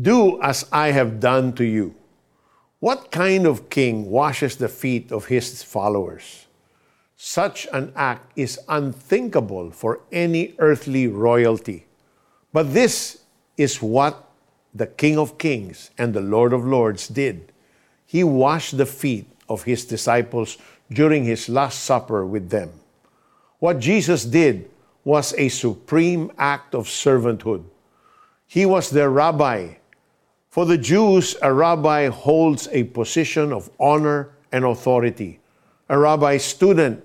Do as I have done to you. What kind of king washes the feet of his followers? Such an act is unthinkable for any earthly royalty. But this is what the King of Kings and the Lord of Lords did. He washed the feet of his disciples during his Last Supper with them. What Jesus did was a supreme act of servanthood. He was their rabbi. For the Jews, a rabbi holds a position of honor and authority. A rabbi student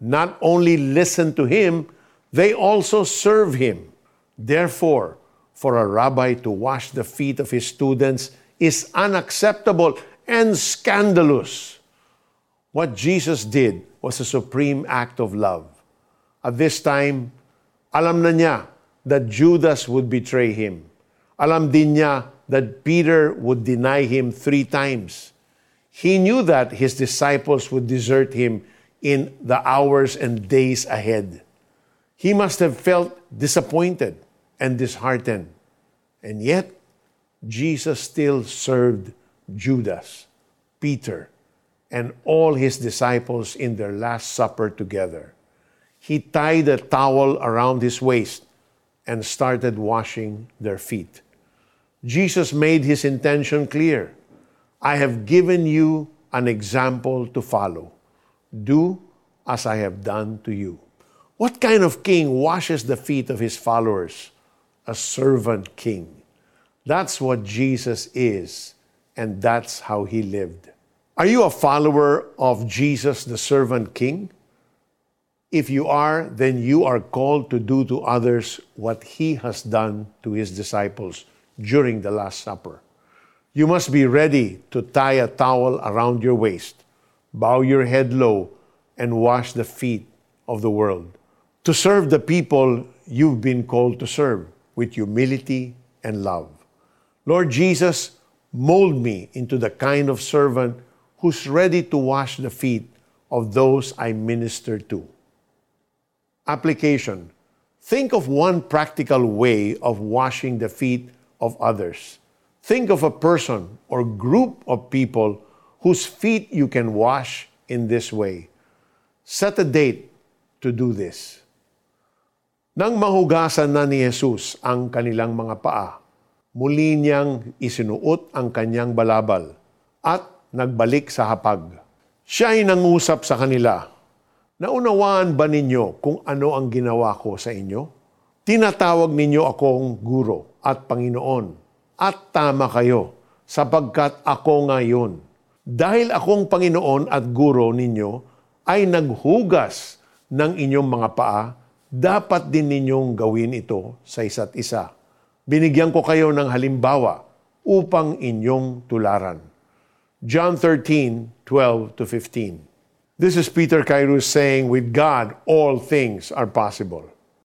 not only listen to him, they also serve him. Therefore, for a rabbi to wash the feet of his students is unacceptable and scandalous. What Jesus did was a supreme act of love. At this time, alam na niya that Judas would betray him. Alam din niya that Peter would deny him three times. He knew that his disciples would desert him in the hours and days ahead. He must have felt disappointed and disheartened. And yet, Jesus still served Judas, Peter, and all his disciples in their Last Supper together. He tied a towel around his waist and started washing their feet. Jesus made his intention clear I have given you an example to follow. Do as I have done to you. What kind of king washes the feet of his followers? A servant king. That's what Jesus is, and that's how he lived. Are you a follower of Jesus, the servant king? If you are, then you are called to do to others what he has done to his disciples during the Last Supper. You must be ready to tie a towel around your waist, bow your head low, and wash the feet of the world. To serve the people you've been called to serve with humility and love. Lord Jesus, mold me into the kind of servant who's ready to wash the feet of those I minister to. Application Think of one practical way of washing the feet of others. Think of a person or group of people whose feet you can wash in this way. Set a date to do this. Nang mahugasan na ni Jesus ang kanilang mga paa, muli niyang isinuot ang kanyang balabal at nagbalik sa hapag. Siya ay nangusap sa kanila, Naunawaan ba ninyo kung ano ang ginawa ko sa inyo? Tinatawag ninyo akong guro at Panginoon. At tama kayo, sapagkat ako ngayon. Dahil akong Panginoon at guro ninyo, ay naghugas ng inyong mga paa, dapat din ninyong gawin ito sa isa't isa. Binigyan ko kayo ng halimbawa upang inyong tularan. John 13, 12 to 15. This is Peter Kairos saying, with God, all things are possible.